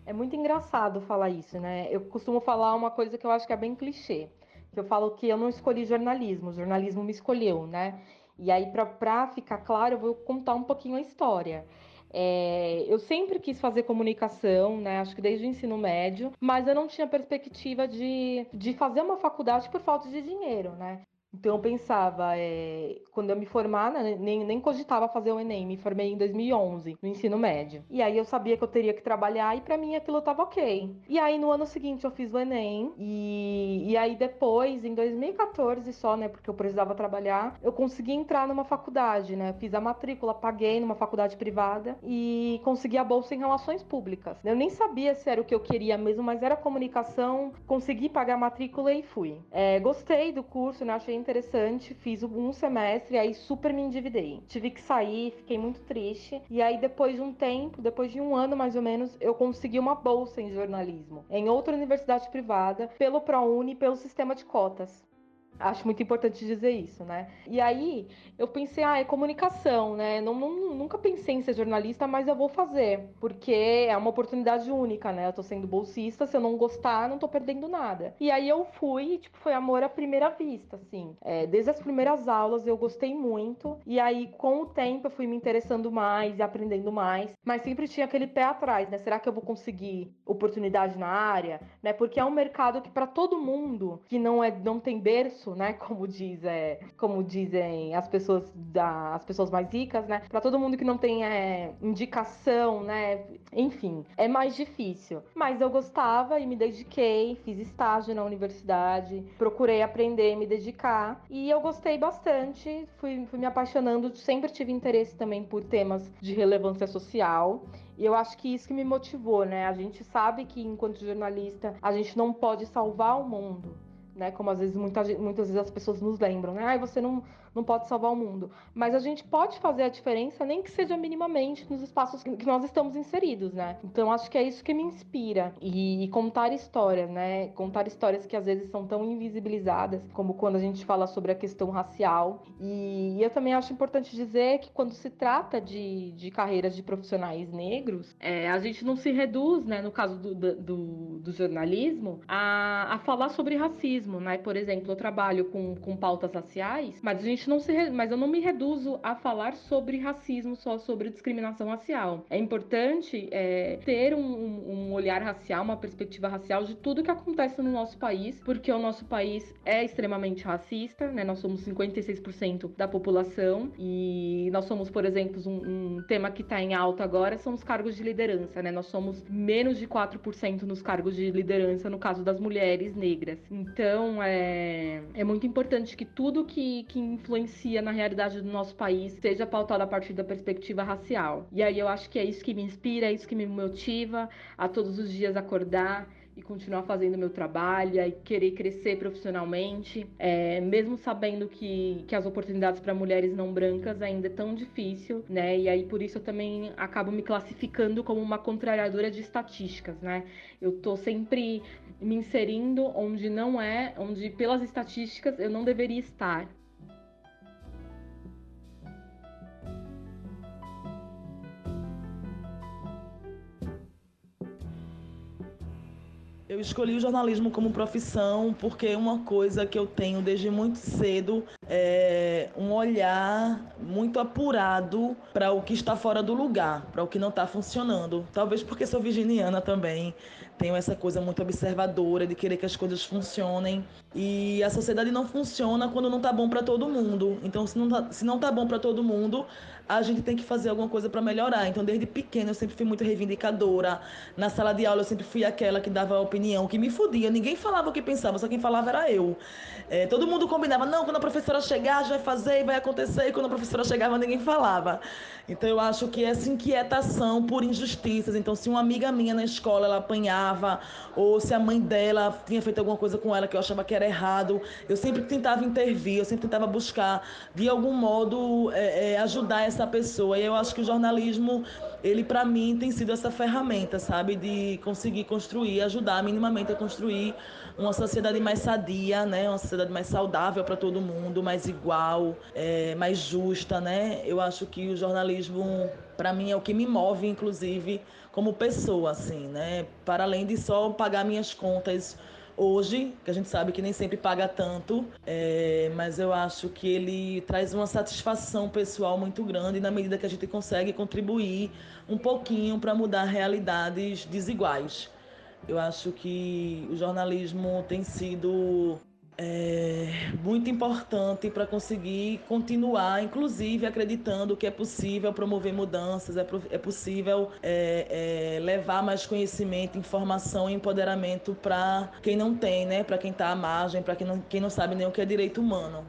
[SPEAKER 6] É muito engraçado falar isso, né? Eu costumo falar uma coisa que eu acho que é bem clichê. Que eu falo que eu não escolhi jornalismo, o jornalismo me escolheu, né? E aí, para ficar claro, eu vou contar um pouquinho a história. É, eu sempre quis fazer comunicação, né? Acho que desde o ensino médio, mas eu não tinha perspectiva de, de fazer uma faculdade por falta de dinheiro, né? Então eu pensava, é, quando eu me formar, né, nem, nem cogitava fazer o Enem, me formei em 2011, no ensino médio. E aí eu sabia que eu teria que trabalhar e para mim aquilo tava ok. E aí no ano seguinte eu fiz o Enem e, e aí depois, em 2014 só, né, porque eu precisava trabalhar, eu consegui entrar numa faculdade, né, fiz a matrícula, paguei numa faculdade privada e consegui a bolsa em relações públicas. Eu nem sabia se era o que eu queria mesmo, mas era comunicação, consegui pagar a matrícula e fui. É, gostei do curso, né, achei interessante, fiz um semestre, aí super me endividei. Tive que sair, fiquei muito triste. E aí, depois de um tempo, depois de um ano mais ou menos, eu consegui uma bolsa em jornalismo em outra universidade privada, pelo ProUni e pelo sistema de cotas. Acho muito importante dizer isso, né? E aí eu pensei, ah, é comunicação, né? Não, não, nunca pensei em ser jornalista, mas eu vou fazer, porque é uma oportunidade única, né? Eu tô sendo bolsista, se eu não gostar, não tô perdendo nada. E aí eu fui, tipo, foi amor à primeira vista, assim. É, desde as primeiras aulas eu gostei muito, e aí com o tempo eu fui me interessando mais e aprendendo mais, mas sempre tinha aquele pé atrás, né? Será que eu vou conseguir oportunidade na área, né? Porque é um mercado que para todo mundo que não é não tem berço né? Como diz, é, como dizem as pessoas da, as pessoas mais ricas, né? Para todo mundo que não tem é, indicação, né? Enfim, é mais difícil. Mas eu gostava e me dediquei, fiz estágio na universidade, procurei aprender, me dedicar e eu gostei bastante. Fui, fui me apaixonando, sempre tive interesse também por temas de relevância social. E eu acho que isso que me motivou, né? A gente sabe que enquanto jornalista a gente não pode salvar o mundo, né? Como às vezes muitas, muitas vezes as pessoas nos lembram, né? Ah, você não, não pode salvar o mundo. Mas a gente pode fazer a diferença, nem que seja minimamente, nos espaços que nós estamos inseridos, né? Então acho que é isso que me inspira. E, e contar histórias, né? Contar histórias que às vezes são tão invisibilizadas, como quando a gente fala sobre a questão racial. E, e eu também acho importante dizer que quando se trata de, de carreiras de profissionais negros, é, a gente não se reduz, né? No caso do, do, do jornalismo, a, a falar sobre racismo, né? Por exemplo, eu trabalho com, com pautas raciais, mas a gente gente não se, mas eu não me reduzo a falar sobre racismo, só sobre discriminação racial. É importante é, ter um, um, olhar racial, uma perspectiva racial de tudo que acontece no nosso país, porque o nosso país é extremamente racista, né? Nós somos 56% da população e nós somos, por exemplo, um, um tema que está em alta agora são os cargos de liderança, né? Nós somos menos de 4% nos cargos de liderança no caso das mulheres negras. Então, é, é muito importante que tudo que, que influencia influencia na realidade do nosso país seja pautado a partir da perspectiva racial. E aí eu acho que é isso que me inspira, é isso que me motiva a todos os dias acordar e continuar fazendo meu trabalho e querer crescer profissionalmente, é, mesmo sabendo que, que as oportunidades para mulheres não brancas ainda é tão difícil, né? E aí por isso eu também acabo me classificando como uma contrariadora de estatísticas, né? Eu tô sempre me inserindo onde não é, onde pelas estatísticas eu não deveria estar.
[SPEAKER 5] Eu escolhi o jornalismo como profissão porque é uma coisa que eu tenho desde muito cedo é um olhar muito apurado para o que está fora do lugar, para o que não está funcionando. Talvez porque sou virginiana também, tenho essa coisa muito observadora de querer que as coisas funcionem e a sociedade não funciona quando não está bom para todo mundo. Então, se não tá, se não tá bom para todo mundo, a gente tem que fazer alguma coisa para melhorar. Então, desde pequena, eu sempre fui muito reivindicadora. Na sala de aula, eu sempre fui aquela que dava opinião, que me fudia. Ninguém falava o que pensava, só quem falava era eu. É, todo mundo combinava, não, quando a professora chegar, a gente vai fazer e vai acontecer. E quando a professora chegava, ninguém falava. Então, eu acho que essa inquietação por injustiças. Então, se uma amiga minha na escola ela apanhava, ou se a mãe dela tinha feito alguma coisa com ela que eu achava que era errado, eu sempre tentava intervir, eu sempre tentava buscar, de algum modo, é, é, ajudar essa pessoa. E eu acho que o jornalismo, ele para mim tem sido essa ferramenta, sabe, de conseguir construir, ajudar minimamente a construir uma sociedade mais sadia, né, uma sociedade mais saudável para todo mundo, mais igual, é, mais justa, né. Eu acho que o jornalismo, para mim, é o que me move, inclusive, como pessoa, assim, né, para além de só pagar minhas contas hoje, que a gente sabe que nem sempre paga tanto, é, mas eu acho que ele traz uma satisfação pessoal muito grande na medida que a gente consegue contribuir um pouquinho para mudar realidades desiguais. Eu acho que o jornalismo tem sido é, muito importante para conseguir continuar, inclusive acreditando que é possível promover mudanças, é, é possível é, é, levar mais conhecimento, informação e empoderamento para quem não tem, né? para quem está à margem, para quem não, quem não sabe nem o que é direito humano.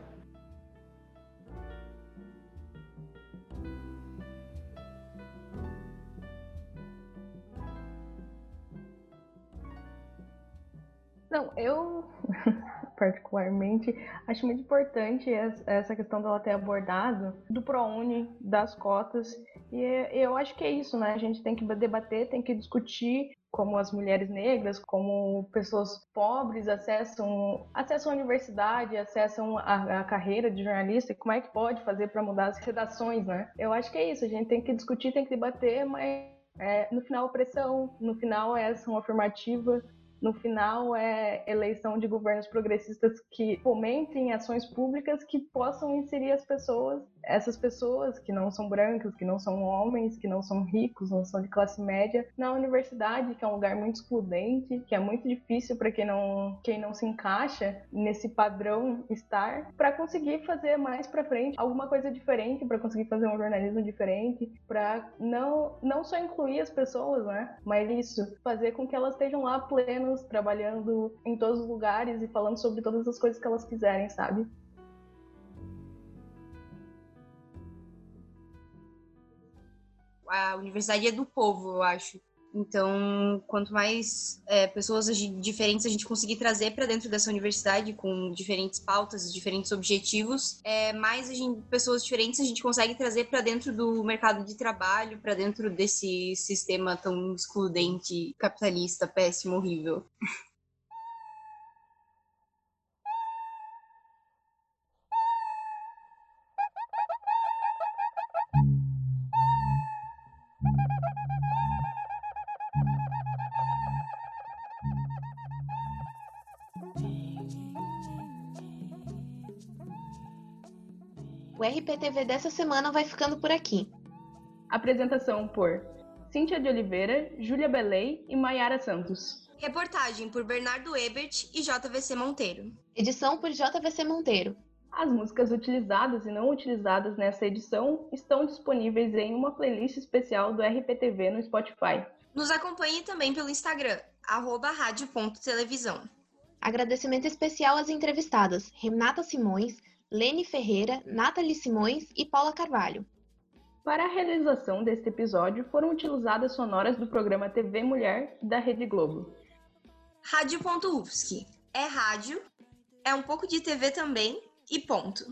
[SPEAKER 9] Não, eu particularmente acho muito importante essa questão dela ter abordado do ProUni, das cotas. E eu acho que é isso, né? A gente tem que debater, tem que discutir como as mulheres negras, como pessoas pobres acessam, acessam a universidade, acessam a, a carreira de jornalista e como é que pode fazer para mudar as redações, né? Eu acho que é isso, a gente tem que discutir, tem que debater, mas é, no final pressão, no final é ação afirmativa, no final é eleição de governos progressistas que fomentem ações públicas que possam inserir as pessoas, essas pessoas que não são brancas, que não são homens, que não são ricos, não são de classe média, na universidade, que é um lugar muito excludente, que é muito difícil para quem não, quem não se encaixa nesse padrão estar, para conseguir fazer mais para frente alguma coisa diferente, para conseguir fazer um jornalismo diferente, para não não só incluir as pessoas, né, mas isso, fazer com que elas estejam lá plenas trabalhando em todos os lugares e falando sobre todas as coisas que elas quiserem, sabe?
[SPEAKER 10] A universidade é do povo, eu acho. Então, quanto mais é, pessoas diferentes a gente conseguir trazer para dentro dessa universidade, com diferentes pautas, diferentes objetivos, é, mais gente, pessoas diferentes a gente consegue trazer para dentro do mercado de trabalho, para dentro desse sistema tão excludente, capitalista, péssimo, horrível.
[SPEAKER 8] O RPTV dessa semana vai ficando por aqui.
[SPEAKER 9] Apresentação por Cíntia de Oliveira, Júlia Belei e Maiara Santos.
[SPEAKER 10] Reportagem por Bernardo Ebert e JVC Monteiro.
[SPEAKER 8] Edição por JVC Monteiro.
[SPEAKER 9] As músicas utilizadas e não utilizadas nessa edição estão disponíveis em uma playlist especial do RPTV no Spotify.
[SPEAKER 10] Nos acompanhe também pelo Instagram, rádio.televisão.
[SPEAKER 8] Agradecimento especial às entrevistadas Renata Simões, Lene Ferreira, Nathalie Simões e Paula Carvalho.
[SPEAKER 9] Para a realização deste episódio foram utilizadas sonoras do programa TV Mulher da Rede Globo.
[SPEAKER 10] Rádio.UFSC. É rádio, é um pouco de TV também e ponto.